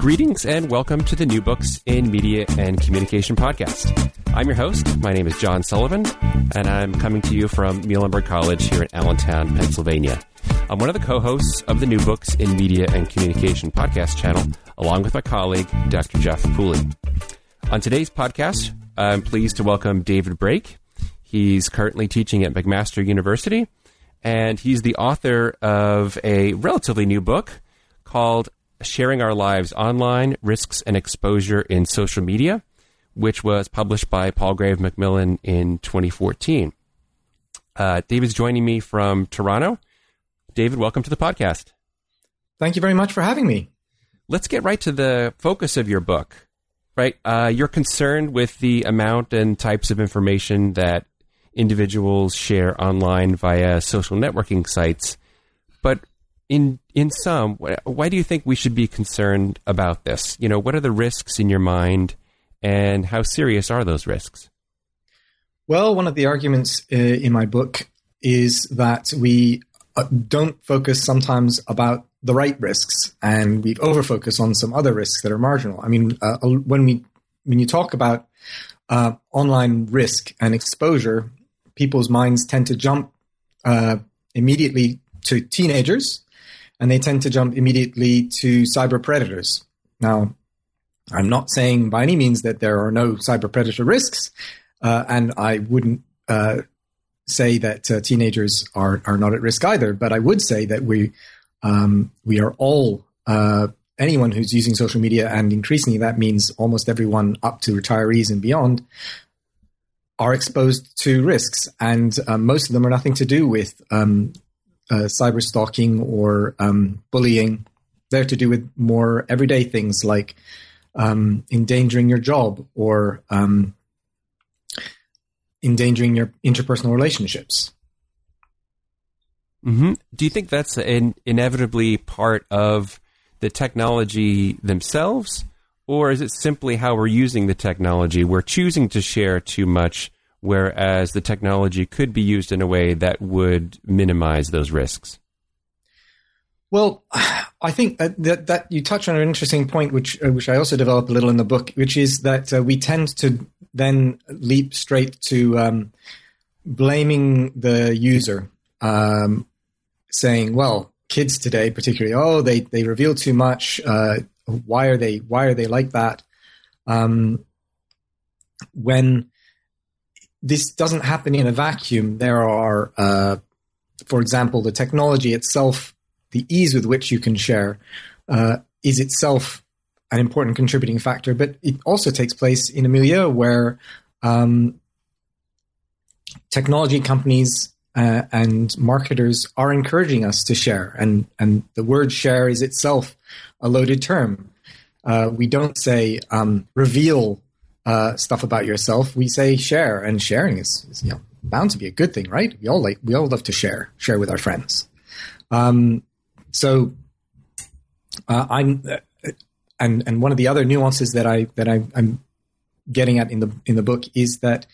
Greetings and welcome to the New Books in Media and Communication podcast. I'm your host. My name is John Sullivan, and I'm coming to you from Muhlenberg College here in Allentown, Pennsylvania. I'm one of the co hosts of the New Books in Media and Communication podcast channel, along with my colleague, Dr. Jeff Pooley. On today's podcast, I'm pleased to welcome David Brake. He's currently teaching at McMaster University, and he's the author of a relatively new book called Sharing Our Lives Online Risks and Exposure in Social Media, which was published by Palgrave Macmillan in 2014. Uh, David's joining me from Toronto. David, welcome to the podcast. Thank you very much for having me. Let's get right to the focus of your book. Right, uh, you're concerned with the amount and types of information that individuals share online via social networking sites. But in in sum, why do you think we should be concerned about this? You know, what are the risks in your mind, and how serious are those risks? Well, one of the arguments uh, in my book is that we uh, don't focus sometimes about the right risks, and we overfocus on some other risks that are marginal. I mean, uh, when we when you talk about uh, online risk and exposure, people's minds tend to jump uh, immediately to teenagers and they tend to jump immediately to cyber predators. Now, I'm not saying by any means that there are no cyber predator risks, uh, and I wouldn't uh, say that uh, teenagers are are not at risk either. But I would say that we um, we are all uh, anyone who's using social media, and increasingly that means almost everyone up to retirees and beyond, are exposed to risks, and uh, most of them are nothing to do with um, uh, cyber stalking or um, bullying. They're to do with more everyday things like um, endangering your job or um, endangering your interpersonal relationships. Mm-hmm. Do you think that's inevitably part of the technology themselves, or is it simply how we're using the technology? We're choosing to share too much whereas the technology could be used in a way that would minimize those risks? Well, I think that, that, that you touch on an interesting point, which uh, which I also develop a little in the book, which is that uh, we tend to then leap straight to um, blaming the user, um, saying, "Well, kids today, particularly, oh, they they reveal too much. Uh, why are they why are they like that?" Um, when this doesn't happen in a vacuum. There are, uh, for example, the technology itself, the ease with which you can share, uh, is itself an important contributing factor. But it also takes place in a milieu where um, technology companies uh, and marketers are encouraging us to share, and and the word share is itself a loaded term. Uh, we don't say um, reveal uh, stuff about yourself, we say share, and sharing is, is, you know bound to be a good thing, right? We all like we all love to share, share with our friends. Um, so uh, I'm, uh, and and one of the other nuances that I that I, I'm getting at in the in the book is that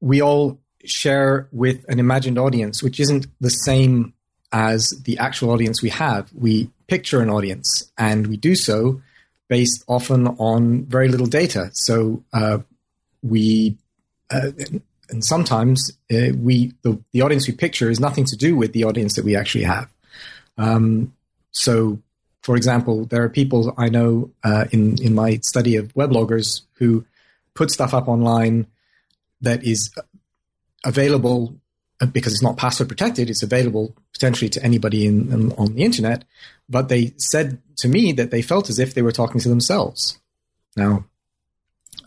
we all share with an imagined audience, which isn't the same as the actual audience we have. We picture an audience, and we do so based often on very little data. So uh, we, uh, and sometimes uh, we the, the audience we picture is nothing to do with the audience that we actually have. Um, so, for example, there are people I know uh, in in my study of webloggers who put stuff up online that is available uh, because it's not password protected. It's available potentially to anybody in, in, on the internet, but they said to me that they felt as if they were talking to themselves. Now,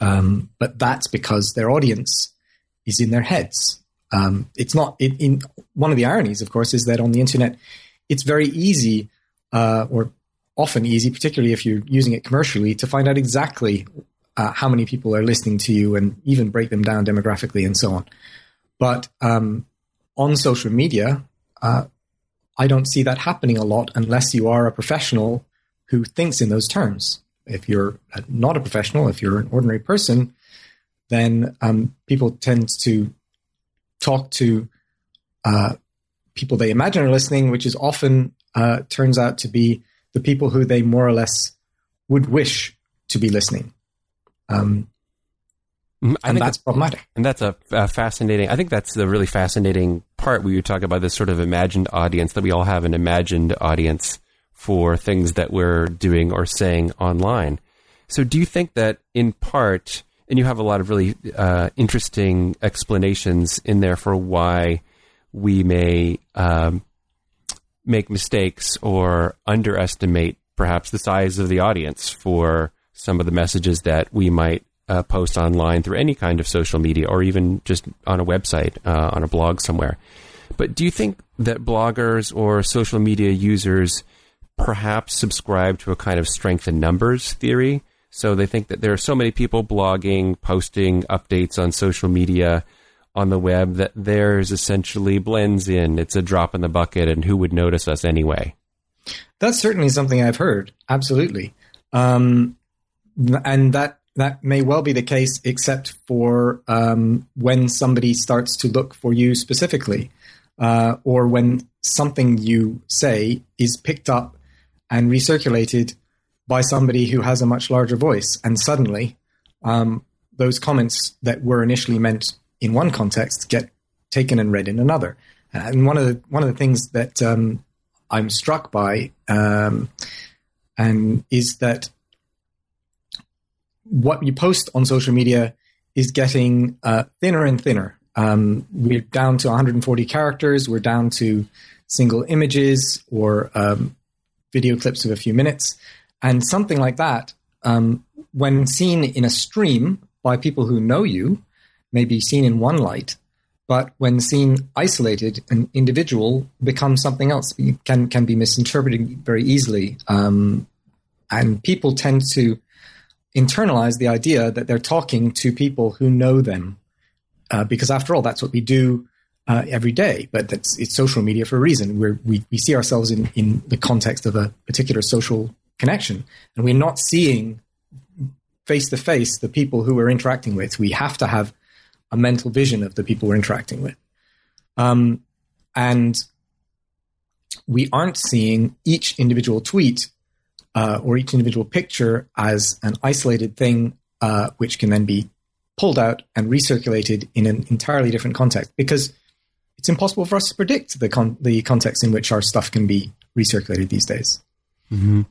um, but that's because their audience is in their heads. Um, it's not. It, in one of the ironies, of course, is that on the internet, it's very easy, uh, or often easy, particularly if you're using it commercially, to find out exactly uh, how many people are listening to you and even break them down demographically and so on. But um, on social media, uh, I don't see that happening a lot unless you are a professional who thinks in those terms. If you're not a professional, if you're an ordinary person, then um, people tend to talk to uh, people they imagine are listening, which is often uh, turns out to be the people who they more or less would wish to be listening. Um, I and think that's problematic. And that's a, a fascinating. I think that's the really fascinating part where you talk about this sort of imagined audience that we all have an imagined audience for things that we're doing or saying online. So, do you think that in part, and you have a lot of really uh, interesting explanations in there for why we may um, make mistakes or underestimate perhaps the size of the audience for some of the messages that we might uh, post online through any kind of social media or even just on a website, uh, on a blog somewhere. But do you think that bloggers or social media users perhaps subscribe to a kind of strength in numbers theory? So they think that there are so many people blogging, posting updates on social media on the web that theirs essentially blends in. It's a drop in the bucket, and who would notice us anyway? That's certainly something I've heard. Absolutely. Um, and that that may well be the case, except for um, when somebody starts to look for you specifically, uh, or when something you say is picked up and recirculated by somebody who has a much larger voice, and suddenly um, those comments that were initially meant in one context get taken and read in another. And one of the one of the things that um, I'm struck by, um, and is that what you post on social media is getting uh, thinner and thinner. Um, we're down to 140 characters. We're down to single images or um, video clips of a few minutes. And something like that, um, when seen in a stream by people who know you, may be seen in one light. But when seen isolated, an individual becomes something else. can can be misinterpreted very easily, um, and people tend to internalize the idea that they're talking to people who know them, uh, because after all, that's what we do uh, every day. But it's social media for a reason. We're, we we see ourselves in in the context of a particular social connection, and we're not seeing face to face the people who we're interacting with. We have to have a mental vision of the people we're interacting with, um, and we aren't seeing each individual tweet uh, or each individual picture as an isolated thing, uh, which can then be pulled out and recirculated in an entirely different context because it's impossible for us to predict the con- the context in which our stuff can be recirculated these days. Mm-hmm.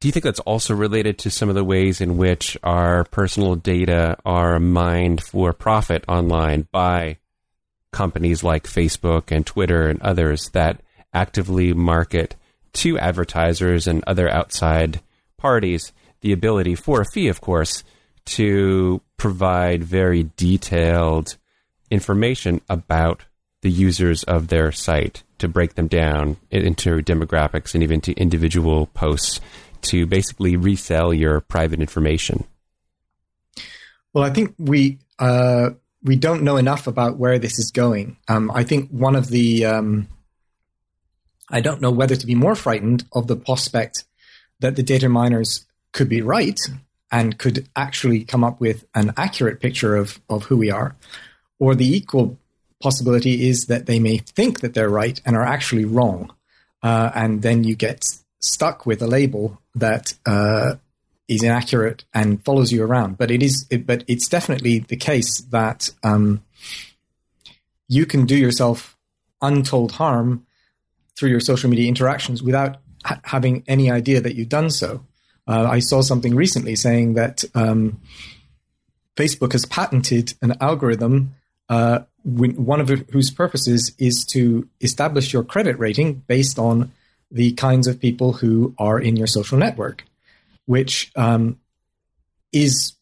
Do you think that's also related to some of the ways in which our personal data are mined for profit online by companies like Facebook and Twitter and others that actively market to advertisers and other outside parties the ability, for a fee, of course, to provide very detailed information about the users of their site to break them down into demographics and even to individual posts to basically resell your private information? Well, I think we uh, we don't know enough about where this is going. Um, I think one of the um, I don't know whether to be more frightened of the prospect that the data miners could be right and could actually come up with an accurate picture of, of who we are, or the equal possibility is that they may think that they're right and are actually wrong. Uh, and then you get stuck with a label that uh, is inaccurate and follows you around. But it is, it, but it's definitely the case that um, you can do yourself untold harm through your social media interactions without ha- having any idea that you've done so. Uh, I saw something recently saying that um, Facebook has patented an algorithm, uh, one of whose purposes is to establish your credit rating based on the kinds of people who are in your social network, which um, is,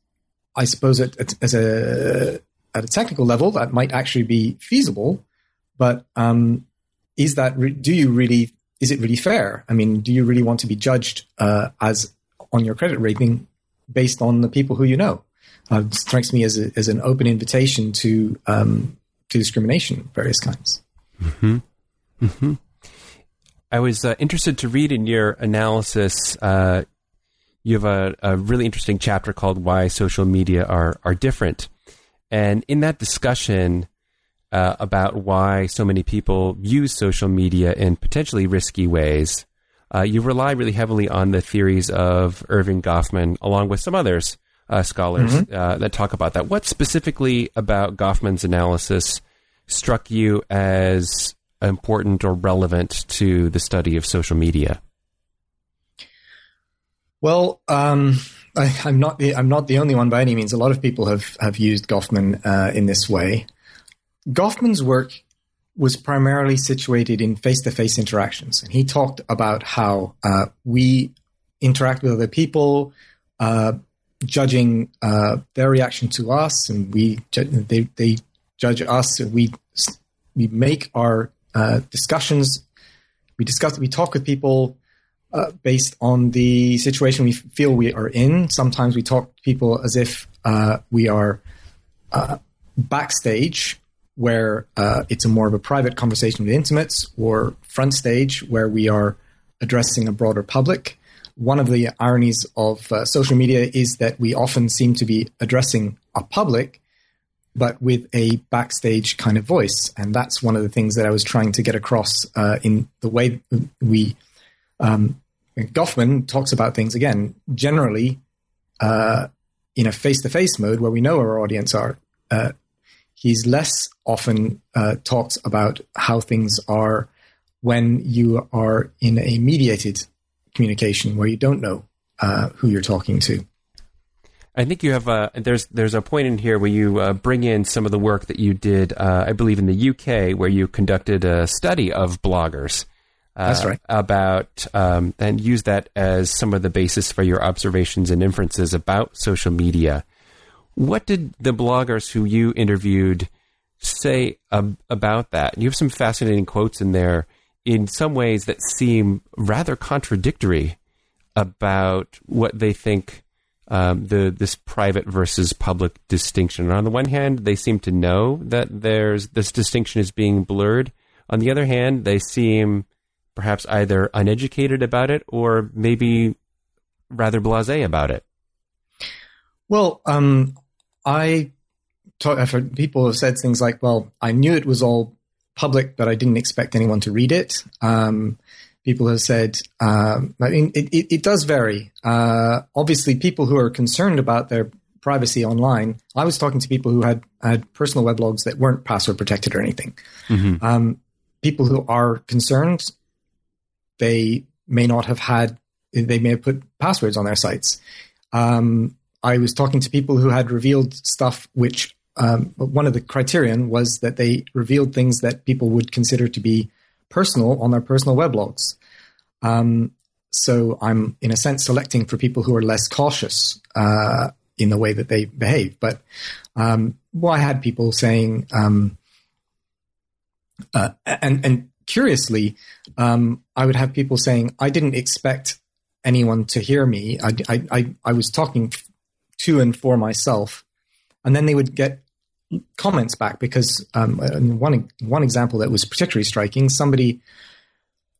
I suppose, as a at a technical level, that might actually be feasible. But um, is that re- do you really is it really fair? I mean, do you really want to be judged uh, as on your credit rating based on the people who you know? Uh, strikes me as, a, as an open invitation to um, to discrimination of various kinds. Mm-hmm. Mm-hmm. I was uh, interested to read in your analysis. Uh, you have a, a, really interesting chapter called "Why Social Media Are Are Different," and in that discussion uh, about why so many people use social media in potentially risky ways, uh, you rely really heavily on the theories of Erving Goffman, along with some others uh, scholars mm-hmm. Uh, that talk about that. What specifically about Goffman's analysis struck you as important or relevant to the study of social media? Well, um, I, am not the I'm not the only one by any means. A lot of people have have used Goffman uh, in this way. Goffman's work was primarily situated in face to face interactions, and he talked about how uh, we interact with other people, uh, judging uh, their reaction to us, and we they they judge us, and we we make our uh, discussions. We discuss, we talk with people uh, based on the situation we feel we are in. Sometimes we talk to people as if uh, we are backstage, where uh, it's a more of a private conversation with intimates, or front stage, where we are addressing a broader public. One of the ironies of uh, social media is that we often seem to be addressing a public but with a backstage kind of voice. And that's one of the things that I was trying to get across uh, in the way we. Um, Goffman talks about things again, generally uh, in a face to face mode where we know where our audience are. Uh, he's less often uh, talks about how things are when you are in a mediated communication where you don't know uh, who you're talking to. I think you have a there's there's a point in here where you uh, bring in some of the work that you did, uh, I believe, in the UK, where you conducted a study of bloggers. Uh, That's right. About um, and use that as some of the basis for your observations and inferences about social media. What did the bloggers who you interviewed say ab- about that? You have some fascinating quotes in there. In some ways, that seem rather contradictory about what they think um, the this private versus public distinction. And on the one hand, they seem to know that there's this distinction is being blurred. On the other hand, they seem perhaps either uneducated about it or maybe rather blasé about it. Well, um, I talk, I've heard people have said things like, "Well, I knew it was all public, but I didn't expect anyone to read it." Um, people have said, um, I mean, it, it, it does vary. Uh, obviously, people who are concerned about their privacy online, I was talking to people who had, had personal weblogs that weren't password protected or anything. Mm-hmm. Um, people who are concerned, they may not have had, they may have put passwords on their sites. Um, I was talking to people who had revealed stuff which um, one of the criterion was that they revealed things that people would consider to be personal on their personal weblogs. Um, so I'm, in a sense, selecting for people who are less cautious uh, in the way that they behave. But um, well, I had people saying, um, uh, and and curiously, um, I would have people saying, I didn't expect anyone to hear me. I, I, I, I was talking to and for myself, and then they would get comments back because um, one one example that was particularly striking, somebody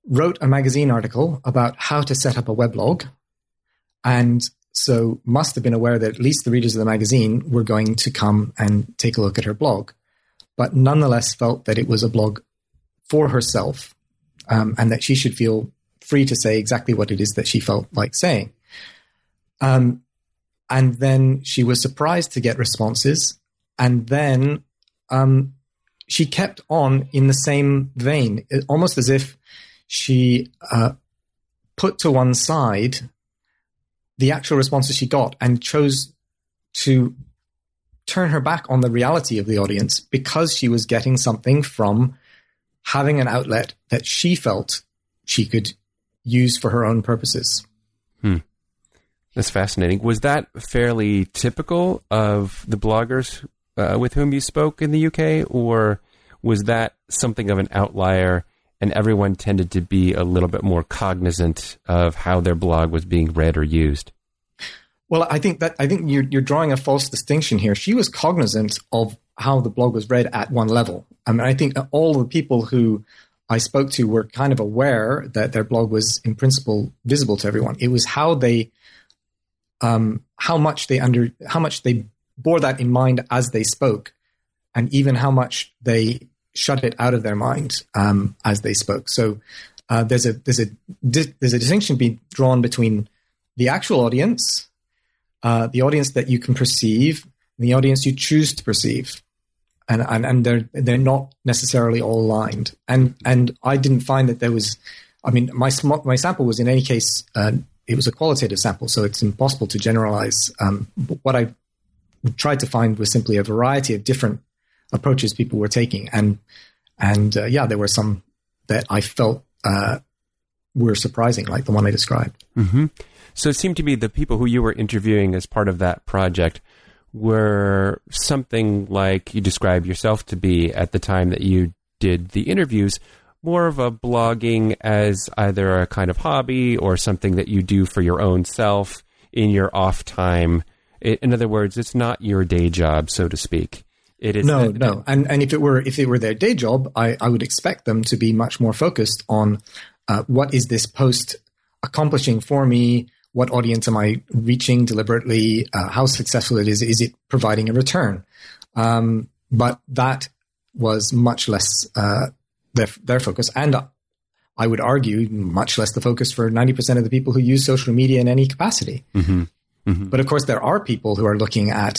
wrote a magazine article about how to set up a weblog, and so must have been aware that at least the readers of the magazine were going to come and take a look at her blog, but nonetheless felt that it was a blog for herself um, and that she should feel free to say exactly what it is that she felt like saying. Um, and then she was surprised to get responses and then um, she kept on in the same vein, almost as if she uh, put to one side the actual responses she got and chose to turn her back on the reality of the audience because she was getting something from having an outlet that she felt she could use for her own purposes. That's fascinating. Was that fairly typical of the bloggers uh, with whom you spoke in the UK, or was that something of an outlier? And everyone tended to be a little bit more cognizant of how their blog was being read or used. Well, I think that I think you're, you're drawing a false distinction here. She was cognizant of how the blog was read at one level. I mean, I think all the people who I spoke to were kind of aware that their blog was, in principle, visible to everyone. It was how they, um, how much they under, how much they bore that in mind as they spoke, and even how much they shut it out of their mind um, as they spoke. So uh, there's a there's a there's a distinction being drawn between the actual audience uh, the audience that you can perceive, the audience you choose to perceive. And, and, and they're, they're not necessarily all aligned. And, and I didn't find that there was, I mean, my, my sample was in any case, uh, it was a qualitative sample, so it's impossible to generalize. Um, what I tried to find was simply a variety of different approaches people were taking. And, and uh, yeah, there were some that I felt uh, were surprising, like the one I described. Mm-hmm. So it seemed to me the people who you were interviewing as part of that project were something like you described yourself to be at the time that you did the interviews, more of a blogging as either a kind of hobby or something that you do for your own self in your off time. in other words, it's not your day job, so to speak. It is no, no, and and if it were if it were their day job, I, I would expect them to be much more focused on uh, what is this post accomplishing for me? what audience am I reaching deliberately? Uh, how successful it is? Is it providing a return? Um, but that was much less uh, their, their focus, and I would argue much less the focus for ninety percent of the people who use social media in any capacity. Mm-hmm. Mm-hmm. But of course, there are people who are looking at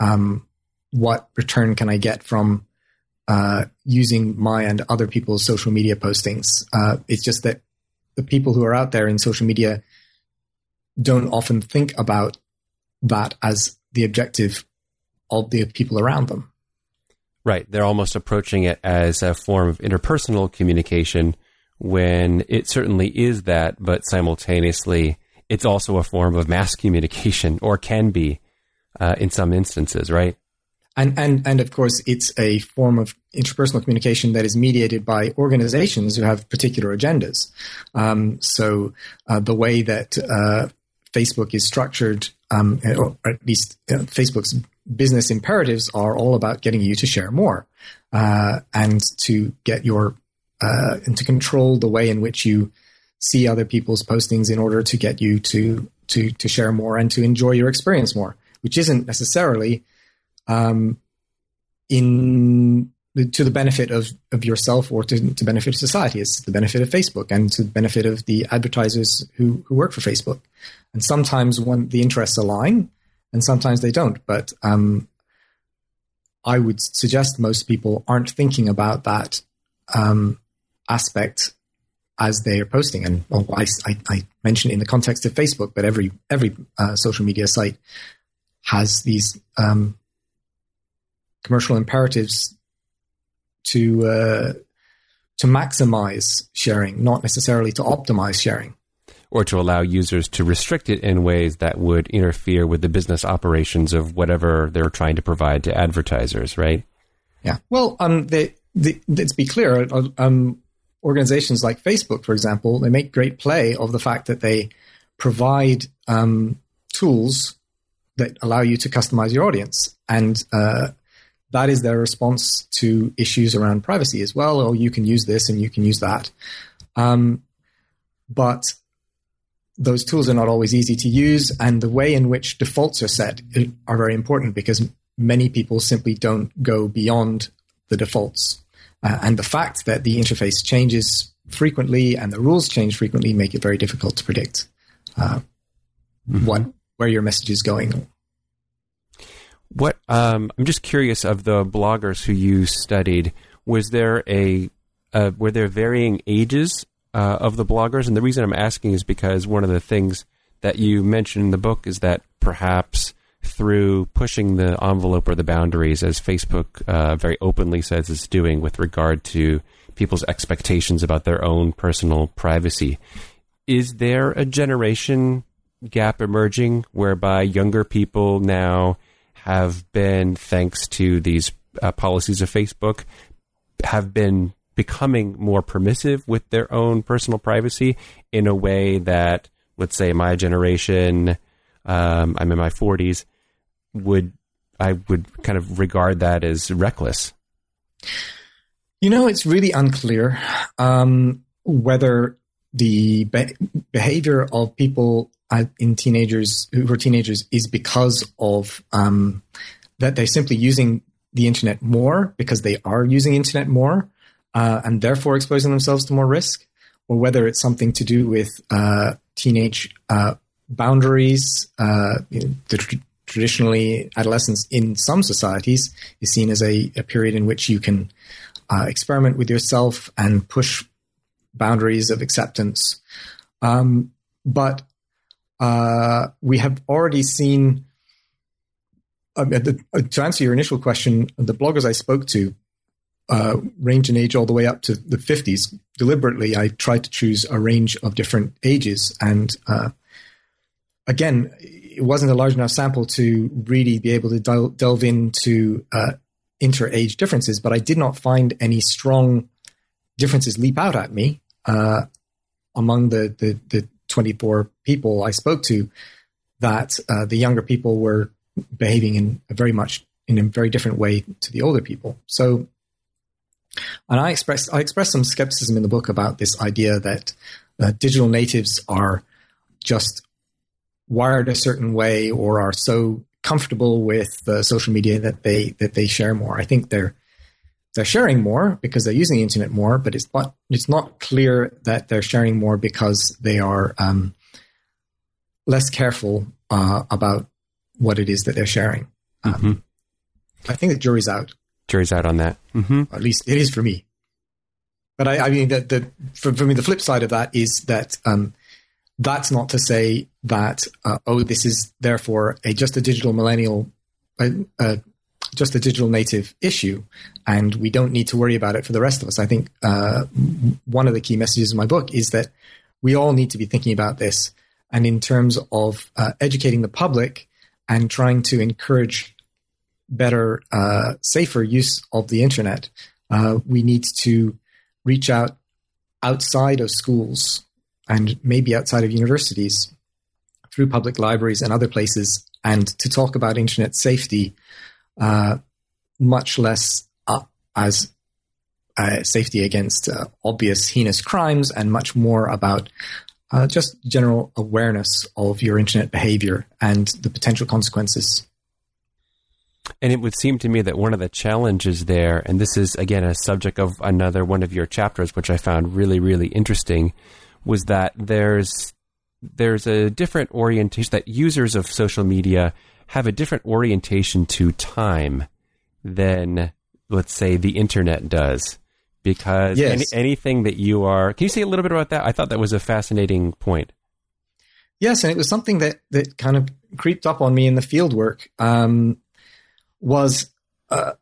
um, what return can I get from uh, using my and other people's social media postings. Uh, it's just that the people who are out there in social media don't often think about that as the objective of the people around them. Right. They're almost approaching it as a form of interpersonal communication when it certainly is that, but simultaneously it's also a form of mass communication or can be uh, in some instances, right? And, and, and of course, it's a form of interpersonal communication that is mediated by organizations who have particular agendas. Um, so uh, the way that uh, Facebook is structured, um, or at least uh, Facebook's business imperatives are all about getting you to share more uh, and to get your uh, and to control the way in which you see other people's postings in order to get you to to to share more and to enjoy your experience more, which isn't necessarily um, in to the benefit of, of yourself or to, to benefit of society. It's the benefit of Facebook and to the benefit of the advertisers who, who work for Facebook. And sometimes when the interests align and sometimes they don't. But um, I would suggest most people aren't thinking about that um, aspect as they are posting. And well, I, I, I mentioned in the context of Facebook, but every every uh, social media site has these um, commercial imperatives to uh, to maximize sharing, not necessarily to optimize sharing. Or to allow users to restrict it in ways that would interfere with the business operations of whatever they're trying to provide to advertisers, right? Yeah. Well, um, they, they, let's be clear. Uh, um, organizations like Facebook, for example, they make great play of the fact that they provide um, tools that allow you to customize your audience. And uh, that is their response to issues around privacy as well. Or oh, you can use this and you can use that. Um, but those tools are not always easy to use, and the way in which defaults are set are very important because many people simply don't go beyond the defaults. Uh, and the fact that the interface changes frequently and the rules change frequently make it very difficult to predict uh, mm-hmm. what where your message is going what um, I'm just curious of the bloggers who you studied. Was there a uh, were there varying ages uh, of the bloggers? And the reason I'm asking is because one of the things that you mentioned in the book is that perhaps through pushing the envelope or the boundaries, as Facebook uh, very openly says it's doing with regard to people's expectations about their own personal privacy, is there a generation gap emerging whereby younger people now have been, thanks to these uh, policies of Facebook, have been becoming more permissive with their own personal privacy in a way that, let's say, my generation, um, I'm in my 40s, would I would kind of regard that as reckless. You know, it's really unclear um, whether the be- behavior of people in teenagers who are teenagers is because of um, that they're simply using the internet more because they are using internet more uh, and therefore exposing themselves to more risk, or whether it's something to do with uh, teenage uh, boundaries. Uh, you know, tr- traditionally, adolescence in some societies is seen as a, a period in which you can uh, experiment with yourself and push boundaries of acceptance. Um, but we have already seen. The, to answer your initial question, the bloggers I spoke to uh, range in age all the way up to the 50s. Deliberately, I tried to choose a range of different ages. And uh, again, it wasn't a large enough sample to really be able to del- delve into uh, inter-age differences, but I did not find any strong differences leap out at me uh, among the, the, the 24 people I spoke to that uh, the younger people were behaving in a very much in a very different way to the older people. So, and I expressed I expressed some skepticism in the book about this idea that uh, digital natives are just wired a certain way or are so comfortable with uh, social media that they that they share more. I think they're they're sharing more because they're using the internet more, but it's not it's not clear that they're sharing more because they are um, less careful uh, about what it is that they're sharing. Um, mm-hmm. I think the jury's out. Jury's out on that. Mm-hmm. At least it is for me. But I, I mean, the, the, for, for, me, the flip side of that is that um, that's not to say that uh, oh, this is therefore a just a digital millennial, uh, uh, just a digital native issue, and we don't need to worry about it for the rest of us. I think uh, one of the key messages in my book is that we all need to be thinking about this, and in terms of uh, educating the public and trying to encourage better, uh, safer use of the internet, we need to reach out outside of schools and maybe outside of universities through public libraries and other places and to talk about internet safety uh, much less uh, as uh, safety against uh, obvious heinous crimes and much more about uh, just general awareness of your internet behavior and the potential consequences and it would seem to me that one of the challenges there, and this is again a subject of another one of your chapters, which I found really, really interesting, was that there's there's a different orientation that users of social media have a different orientation to time than let's say the internet does. Because yes. any, anything that you are can you say a little bit about that? I thought that was a fascinating point. Yes and it was something that that kind of creeped up on me in the field work um, was uh,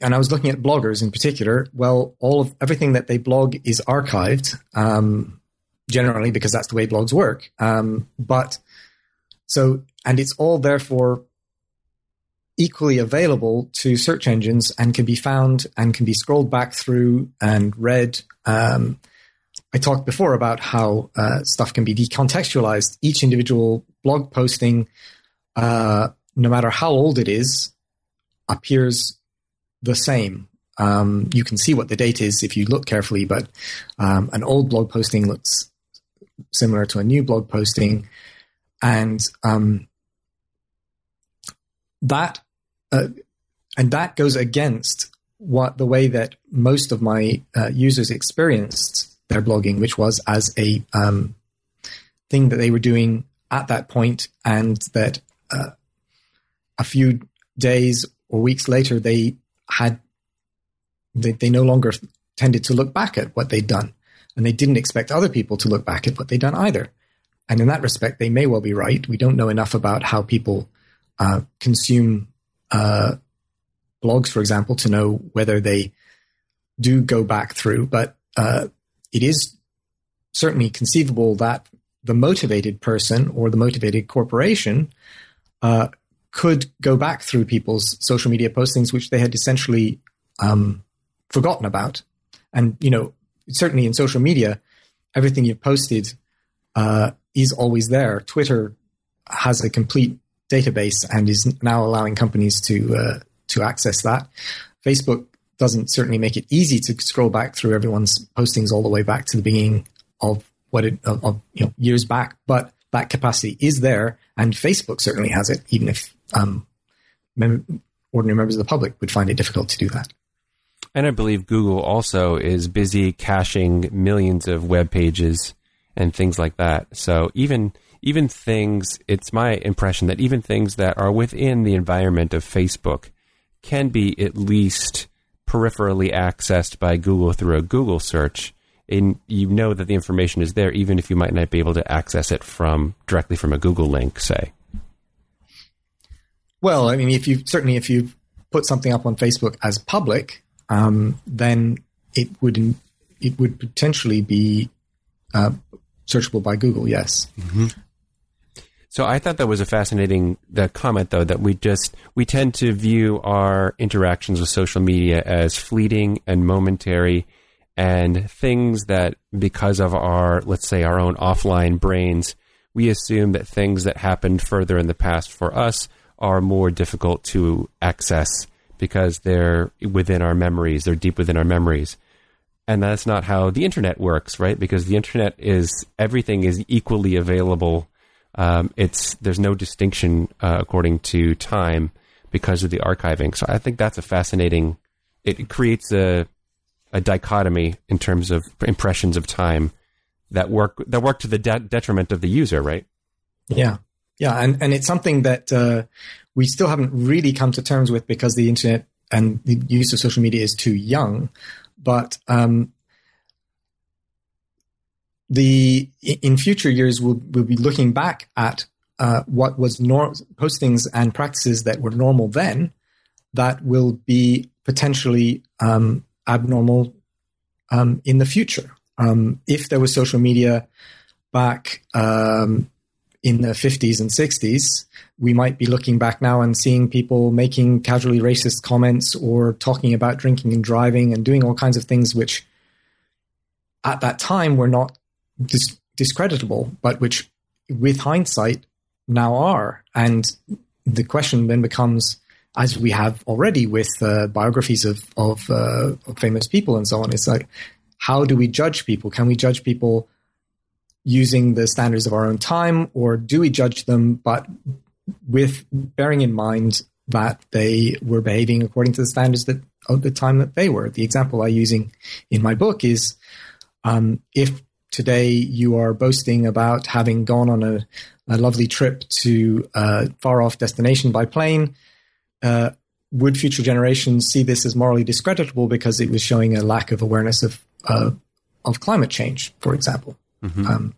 and I was looking at bloggers in particular. Well, all of everything that they blog is archived. Um, generally because that's the way blogs work. Um, but so, and it's all therefore equally available to search engines and can be found and can be scrolled back through and read. Um, I talked before about how uh, stuff can be decontextualized. Each individual blog posting, uh, no matter how old it is, appears the same. Um, you can see what the date is if you look carefully, but um, an old blog posting looks similar to a new blog posting, and um, that uh, and that goes against what the way that most of my uh, users experienced their blogging, which was as a um, thing that they were doing at that point, and that uh, a few days or weeks later they had they, they no longer tended to look back at what they'd done and they didn't expect other people to look back at what they'd done either. And in that respect, they may well be right. We don't know enough about how people uh, consume uh, blogs, for example, to know whether they do go back through. But uh, it is certainly conceivable that the motivated person or the motivated corporation uh, could go back through people's social media postings, which they had essentially um, forgotten about. And, you know, certainly in social media, everything you've posted uh, is always there. Twitter has a complete database and is now allowing companies to uh, to access that. Facebook doesn't certainly make it easy to scroll back through everyone's postings all the way back to the beginning of what it of, of you know years back, but that capacity is there, and Facebook certainly has it, even if um, mem- ordinary members of the public would find it difficult to do that. And I believe Google also is busy caching millions of web pages and things like that. So even even things, it's my impression that even things that are within the environment of Facebook can be at least peripherally accessed by Google through a Google search. And you know that the information is there, even if you might not be able to access it from directly from a Google link, say. Well, I mean, if you certainly if you put something up on Facebook as public, um, then it would it would potentially be uh, searchable by Google. Yes. Mm-hmm. So I thought that was a fascinating the comment though that we just we tend to view our interactions with social media as fleeting and momentary and things that because of our let's say our own offline brains we assume that things that happened further in the past for us are more difficult to access because they're within our memories they're deep within our memories and that's not how the internet works right because the internet is everything is equally available um, it's there's no distinction uh, according to time because of the archiving. So I think that's a fascinating. It creates a a dichotomy in terms of impressions of time that work that work to the de- detriment of the user, right? Yeah, yeah, and and it's something that uh, we still haven't really come to terms with because the internet and the use of social media is too young. But um, the in future years we'll, we'll be looking back at uh, what was nor- postings and practices that were normal then that will be potentially um, abnormal um, in the future. Um, if there was social media back um, in the 50s and 60s, we might be looking back now and seeing people making casually racist comments or talking about drinking and driving and doing all kinds of things which at that time were not dis- discreditable, but which, with hindsight, now are. And the question then becomes, as we have already with uh, biographies of of, uh, of famous people and so on, it's like, how do we judge people? Can we judge people using the standards of our own time, or do we judge them, but with bearing in mind that they were behaving according to the standards that of the time that they were? The example I'm using in my book is um, if today you are boasting about having gone on a, a lovely trip to a far off destination by plane. Uh, would future generations see this as morally discreditable because it was showing a lack of awareness of uh, of climate change, for example? Mm-hmm. Um,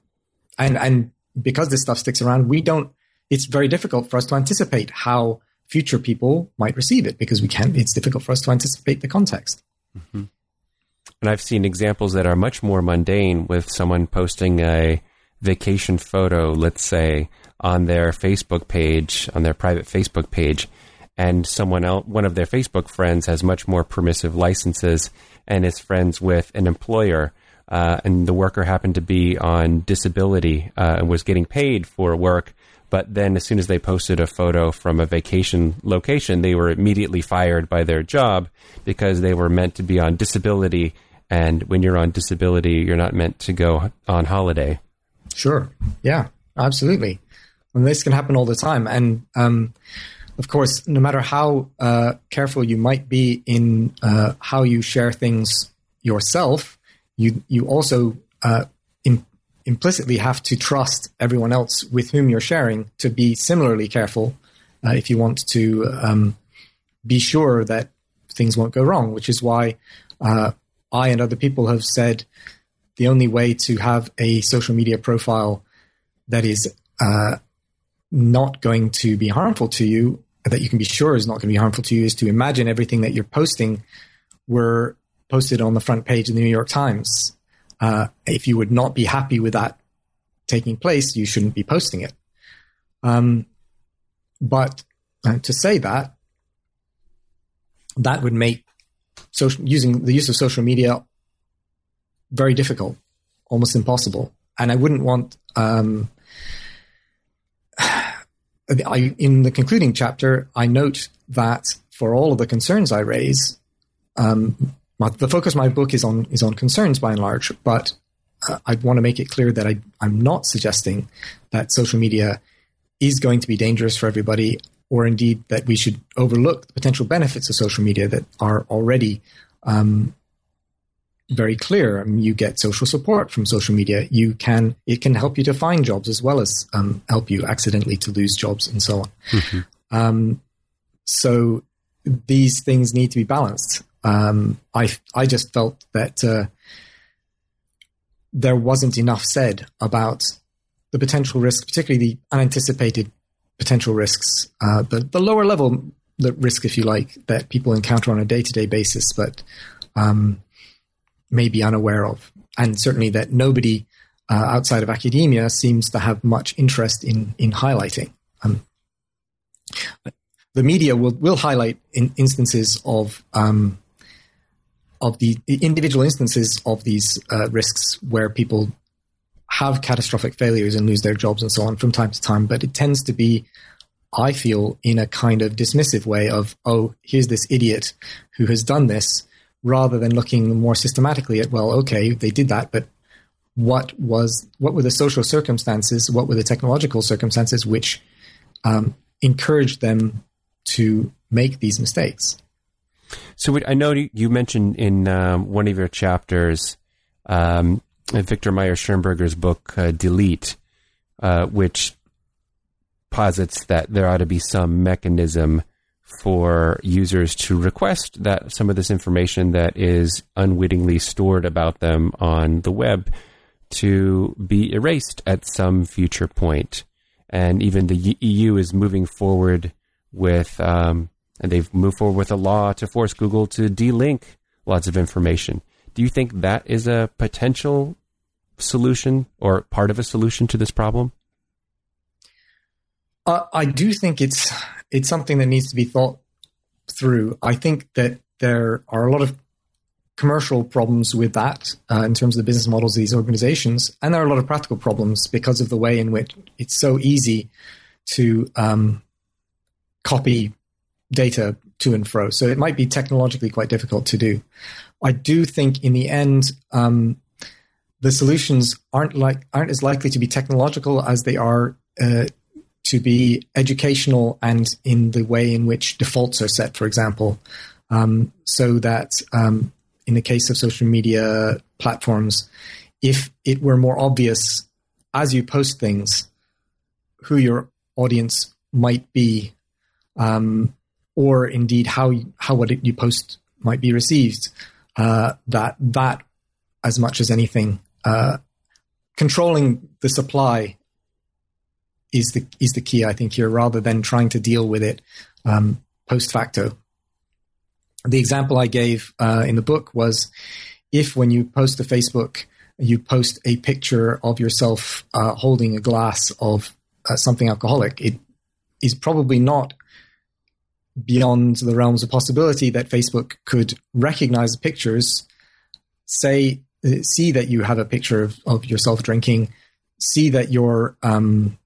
and and because this stuff sticks around, we don't. It's very difficult for us to anticipate how future people might receive it because we can't. It's difficult for us to anticipate the context. Mm-hmm. And I've seen examples that are much more mundane with someone posting a vacation photo, let's say, on their Facebook page, on their private Facebook page, and someone else, one of their Facebook friends has much more permissive licenses and is friends with an employer. Uh, and the worker happened to be on disability uh, and was getting paid for work. But then, as soon as they posted a photo from a vacation location, they were immediately fired by their job because they were meant to be on disability and when you're on disability, you're not meant to go on holiday. Sure. Yeah, absolutely. And this can happen all the time. And um, of course, no matter how uh, careful you might be in uh, how you share things yourself, you you also uh, in, implicitly have to trust everyone else with whom you're sharing to be similarly careful uh, if you want to um, be sure that things won't go wrong. Which is why uh, I and other people have said the only way to have a social media profile that is uh, not going to be harmful to you, that you can be sure is not going to be harmful to you, is to imagine everything that you're posting were posted on the front page of the New York Times. Uh, if you would not be happy with that taking place, you shouldn't be posting it. Um, but uh, to say that, that would make social, using the use of social media very difficult, almost impossible. And I wouldn't want, um, I, in the concluding chapter, I note that for all of the concerns I raise, um, my, the focus of my book is on is on concerns by and large, but uh, I want to make it clear that I, I'm not suggesting that social media is going to be dangerous for everybody, or indeed that we should overlook the potential benefits of social media that are already um, very clear. I mean, you get social support from social media. You can it can help you to find jobs as well as um, help you accidentally to lose jobs and so on. Mm-hmm. Um, so these things need to be balanced. Um, I I just felt that uh, there wasn't enough said about the potential risks, particularly the unanticipated potential risks, uh, the the lower level the risk, if you like, that people encounter on a day to day basis, but um, may be unaware of, and certainly that nobody uh, outside of academia seems to have much interest in in highlighting. Um, the media will will highlight in instances of um, of the, individual instances of these uh, risks where people have catastrophic failures and lose their jobs and so on from time to time, but it tends to be I feel in a kind of dismissive way of, oh, here's this idiot who has done this, rather than looking more systematically at, well, okay, they did that, but what was what were the social circumstances, what were the technological circumstances which um, encouraged them to make these mistakes? So I know you mentioned in um, one of your chapters um, Viktor Mayer-Schönberger's book uh, Delete, uh, which posits that there ought to be some mechanism for users to request that some of this information that is unwittingly stored about them on the web to be erased at some future point. And even the EU is moving forward with, um, and they've moved forward with a law to force Google to delink lots of information. Do you think that is a potential solution or part of a solution to this problem? Uh, I do think it's it's something that needs to be thought through. I think that there are a lot of commercial problems with that uh, in terms of the business models of these organizations, and there are a lot of practical problems because of the way in which it's so easy to um, copy data to and fro. So it might be technologically quite difficult to do. I do think in the end, um, the solutions aren't like aren't as likely to be technological as they are uh, to be educational and in the way in which defaults are set, for example, um, so that um, in the case of social media platforms, if it were more obvious as you post things who your audience might be, um, or indeed how how what you post might be received, uh, that that as much as anything, uh, controlling the supply is the is the key, I think, here, rather than trying to deal with it um, post facto. The example I gave uh, in the book was if when you post to Facebook, you post a picture of yourself uh, holding a glass of uh, something alcoholic, it is probably not beyond the realms of possibility that Facebook could recognize pictures, say, see that you have a picture of, of yourself drinking, see that you're um,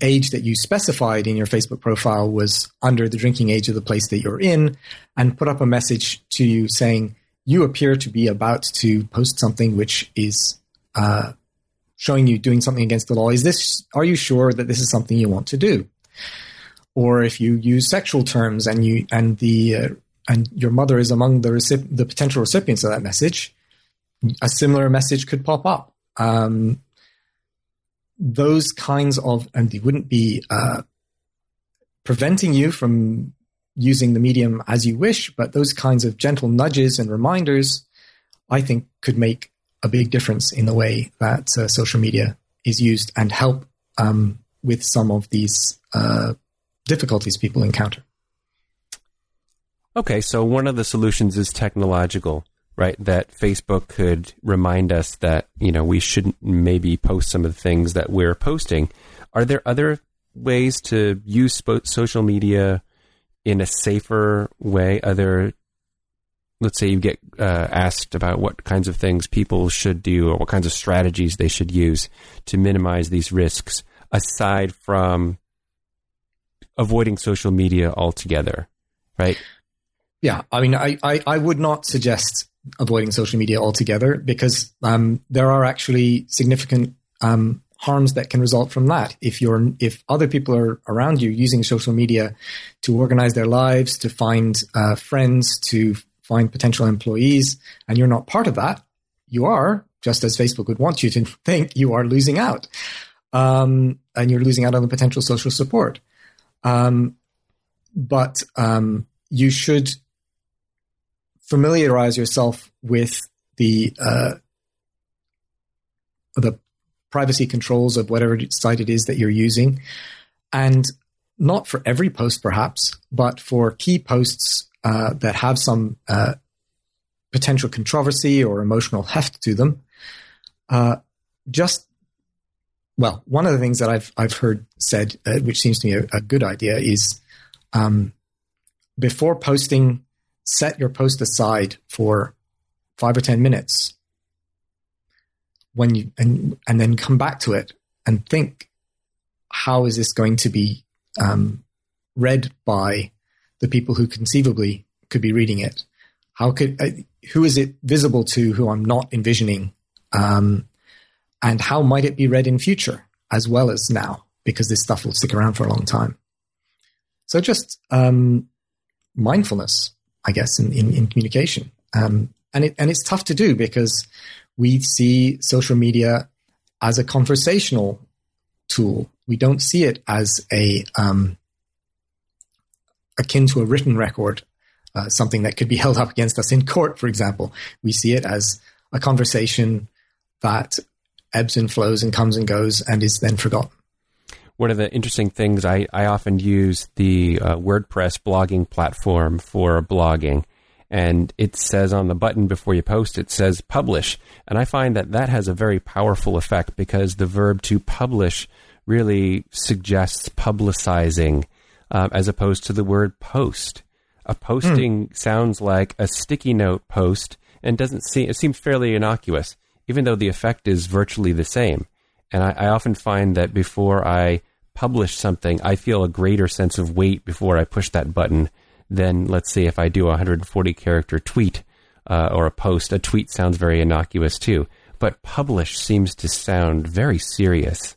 age that you specified in your Facebook profile was under the drinking age of the place that you're in, and put up a message to you saying, You appear to be about to post something which is uh, showing you doing something against the law. Is this, are you sure that this is something you want to do? Or if you use sexual terms and you, and the, uh, and your mother is among the, recip- the potential recipients of that message, a similar message could pop up. Um, those kinds of, and they wouldn't be uh, preventing you from using the medium as you wish, but those kinds of gentle nudges and reminders, I think, could make a big difference in the way that uh, social media is used and help um, with some of these uh, difficulties people encounter. Okay, so one of the solutions is technological right? That Facebook could remind us that, you know, we shouldn't maybe post some of the things that we're posting. Are there other ways to use social media in a safer way? Other, let's say you get uh, asked about what kinds of things people should do or what kinds of strategies they should use to minimize these risks, aside from avoiding social media altogether, right? Yeah, I mean, I, I, I would not suggest avoiding social media altogether because um, there are actually significant um, harms that can result from that. If you're if other people are around you using social media to organize their lives, to find uh, friends, to find potential employees, and you're not part of that, you are just as Facebook would want you to think you are losing out, um, and you're losing out on the potential social support. Um, but um, you should familiarize yourself with the uh, the privacy controls of whatever site it is that you're using, and not for every post, perhaps, but for key posts uh, that have some uh, potential controversy or emotional heft to them. Uh, just well, one of the things that I've I've heard said, uh, which seems to me a, a good idea, is um, before posting set your post aside for five or 10 minutes when you, and, and then come back to it and think, how is this going to be um, read by the people who conceivably could be reading it? How could, uh, who is it visible to who I'm not envisioning? Um, and how might it be read in future as well as now? Because this stuff will stick around for a long time. So just um, mindfulness I guess, in, in, in communication. Um, and it, and it's tough to do because we see social media as a conversational tool. We don't see it as a, um, akin to a written record, uh, something that could be held up against us in court, for example. We see it as a conversation that ebbs and flows and comes and goes and is then forgotten one of the interesting things I, I often use the uh, WordPress blogging platform for blogging. And it says on the button before you post, it says publish. And I find that that has a very powerful effect because the verb to publish really suggests publicizing um, as opposed to the word post. A posting mm. sounds like a sticky note post and doesn't seem, it seems fairly innocuous, even though the effect is virtually the same. And I, I often find that before I publish something, I feel a greater sense of weight before I push that button than, let's say, if I do a 140 character tweet uh, or a post. A tweet sounds very innocuous too, but publish seems to sound very serious.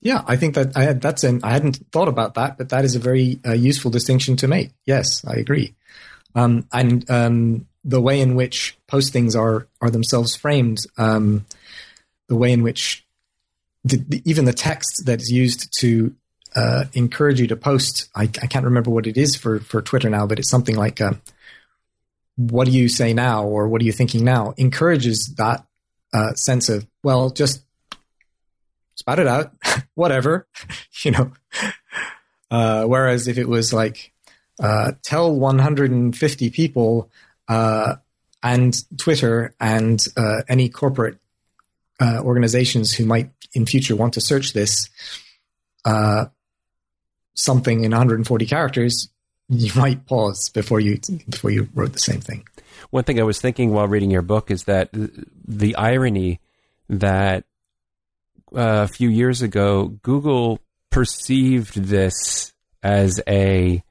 Yeah, I think that I had, that's an I hadn't thought about that, but that is a very uh, useful distinction to make. Yes, I agree. Um, and um, the way in which postings are are themselves framed, um, the way in which the, the, even the text that is used to uh, encourage you to post, I, I, can't remember what it is for, for Twitter now, but it's something like, uh, what do you say now? Or what are you thinking now? Encourages that uh, sense of, well, just spout it out, whatever, you know. Uh, whereas if it was like, uh, tell 150 people uh, and Twitter and any corporate uh, organizations who might in future want to search this uh, something in 140 characters, you might pause before you before you wrote the same thing. One thing I was thinking while reading your book is that the irony that uh, a few years ago Google perceived this as a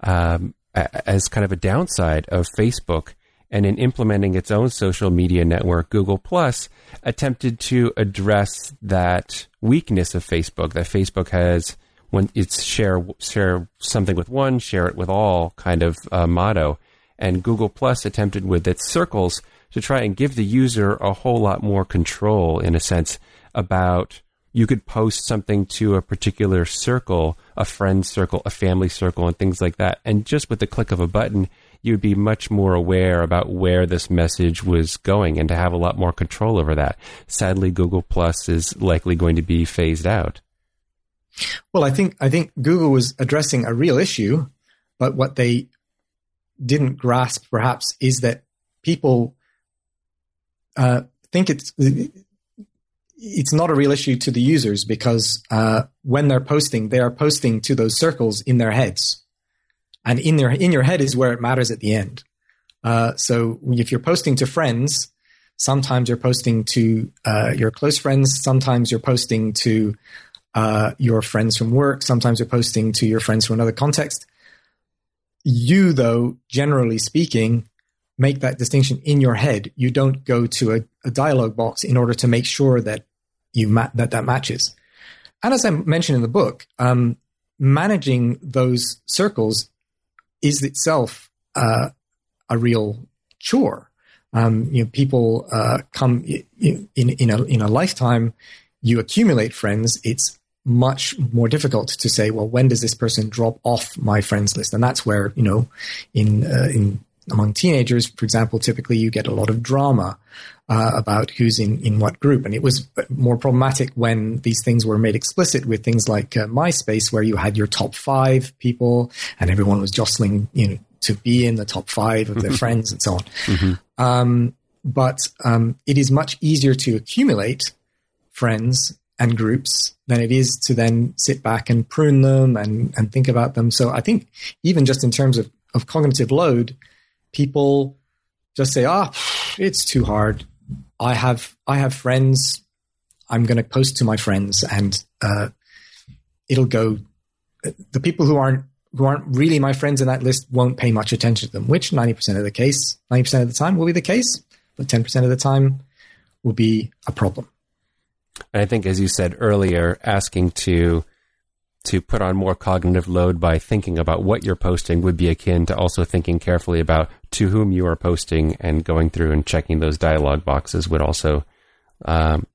um, as kind of a downside of Facebook and in implementing its own social media network, Google Plus attempted to address that weakness of Facebook that Facebook has when it's share share something with one, share it with all kind of uh, motto. And Google Plus attempted with its circles to try and give the user a whole lot more control, in a sense, about you could post something to a particular circle, a friend circle, a family circle, and things like that. And just with the click of a button, you'd be much more aware about where this message was going and to have a lot more control over that. Sadly, Google Plus is likely going to be phased out. Well, I think I think Google was addressing a real issue, but what they didn't grasp perhaps is that people uh, think it's it's not a real issue to the users because uh, when they're posting, they are posting to those circles in their heads, and in their in your head is where it matters at the end. Uh, so if you're posting to friends, sometimes you're posting to uh, your close friends, sometimes you're posting to uh, your friends from work, sometimes you're posting to your friends from another context. You, though, generally speaking, make that distinction in your head. You don't go to a, a dialogue box in order to make sure that you ma- that that matches. And as I mentioned in the book, um, managing those circles is itself uh, a real chore. Um, you know, people uh, come in, in, in a in a lifetime. You accumulate friends. It's much more difficult to say, well, when does this person drop off my friends list? And that's where you know, in uh, in among teenagers, for example, typically you get a lot of drama uh, about who's in, in what group. And it was more problematic when these things were made explicit with things like uh, MySpace, where you had your top five people and everyone was jostling, you know, to be in the top five of their friends and so on. Mm-hmm. Um, but um, it is much easier to accumulate friends and groups than it is to then sit back and prune them and, and think about them. So I think even just in terms of, of cognitive load, people just say, "Ah, oh, it's too hard. I have I have friends. I'm going to post to my friends, and uh, it'll go." The people who aren't who aren't really my friends in that list won't pay much attention to them, which 90% of the case, 90% of the time will be the case, but 10% of the time will be a problem. And I think, as you said earlier, asking to to put on more cognitive load by thinking about what you're posting would be akin to also thinking carefully about to whom you are posting and going through and checking those dialog boxes would also um,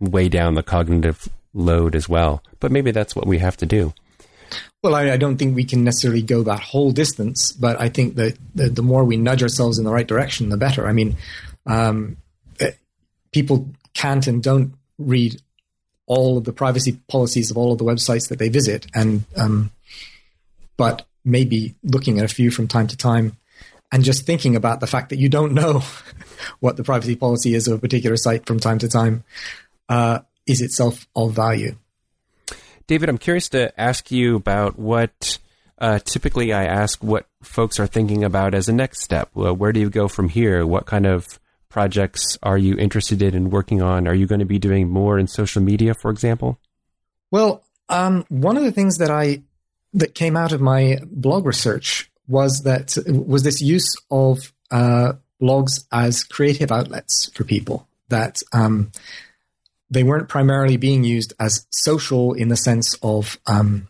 weigh down the cognitive load as well. But maybe that's what we have to do. Well, I, I, don't think we can necessarily go that whole distance, but I think that the, the more we nudge ourselves in the right direction, the better. I mean, um, eh, people can't and don't read all of the privacy policies of all of the websites that they visit, and um, but maybe looking at a few from time to time, and just thinking about the fact that you don't know what the privacy policy is of a particular site from time to time uh, is itself of value. David, I'm curious to ask you about what. Uh, typically, I ask what folks are thinking about as a next step. Well, where do you go from here? What kind of projects are you interested in working on? Are you going to be doing more in social media, for example? Well, um, one of the things that I that came out of my blog research was that was this use of uh, blogs as creative outlets for people that um, they weren't primarily being used as social in the sense of um,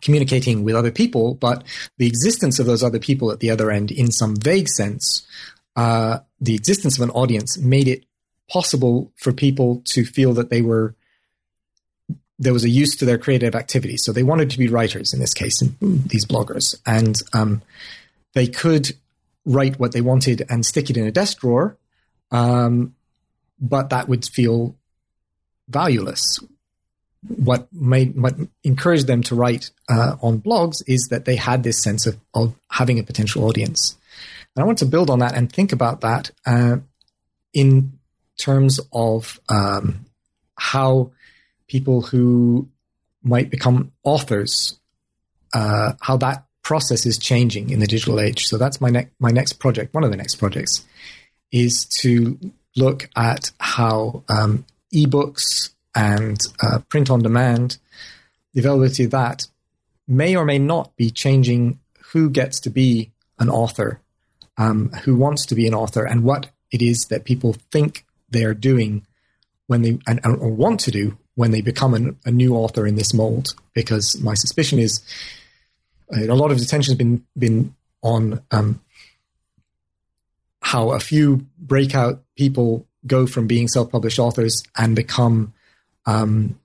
communicating with other people, but the existence of those other people at the other end, in some vague sense, uh, the existence of an audience made it possible for people to feel that they were there was a use to their creative activity. So they wanted to be writers in this case, these bloggers, and um, they could write what they wanted and stick it in a desk drawer, um, but that would feel valueless. What made what encouraged them to write uh, on blogs is that they had this sense of, of having a potential audience. And I want to build on that and think about that uh, in terms of um, how people who might become authors, uh, how that process is changing in the digital age. So that's my next my next project. One of the next projects is to look at how um, ebooks and uh, print on demand, the availability of that, may or may not be changing who gets to be an author um, who wants to be an author and what it is that people think they're doing when they and, or want to do when they become an, a new author in this mold. Because my suspicion is uh, a lot of attention has been been on um, how a few breakout people go from being self-published authors and become um,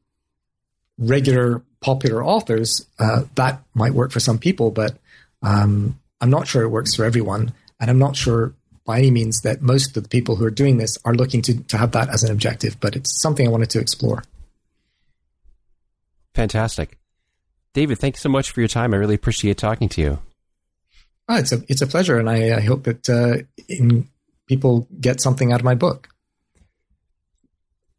regular popular authors. Uh, that might work for some people, but um, I'm not sure it works for everyone. And I'm not sure by any means that most of the people who are doing this are looking to, to have that as an objective, but it's something I wanted to explore. Fantastic. David, thank you so much for your time. I really appreciate talking to you. Oh, it's a it's a pleasure, and I, I hope that uh, in, people get something out of my book.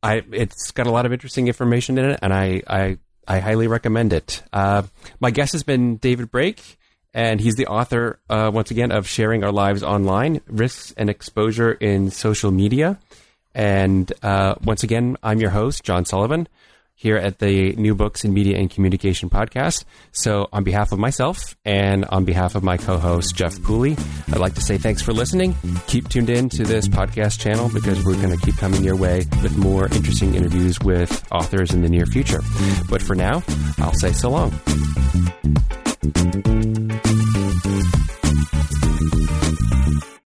I it's got a lot of interesting information in it, and I I, I highly recommend it. Uh, my guest has been David Brake, and he's the author uh, once again of Sharing Our Lives Online: Risks and Exposure in Social Media. And uh, once again, I'm your host, John Sullivan here at the New Books in Media and Communication podcast. So, on behalf of myself and on behalf of my co host, Jeff Pooley, I'd like to say thanks for listening. Keep tuned in to this podcast channel because we're going to keep coming your way with more interesting interviews with authors in the near future. But for now, I'll say so long.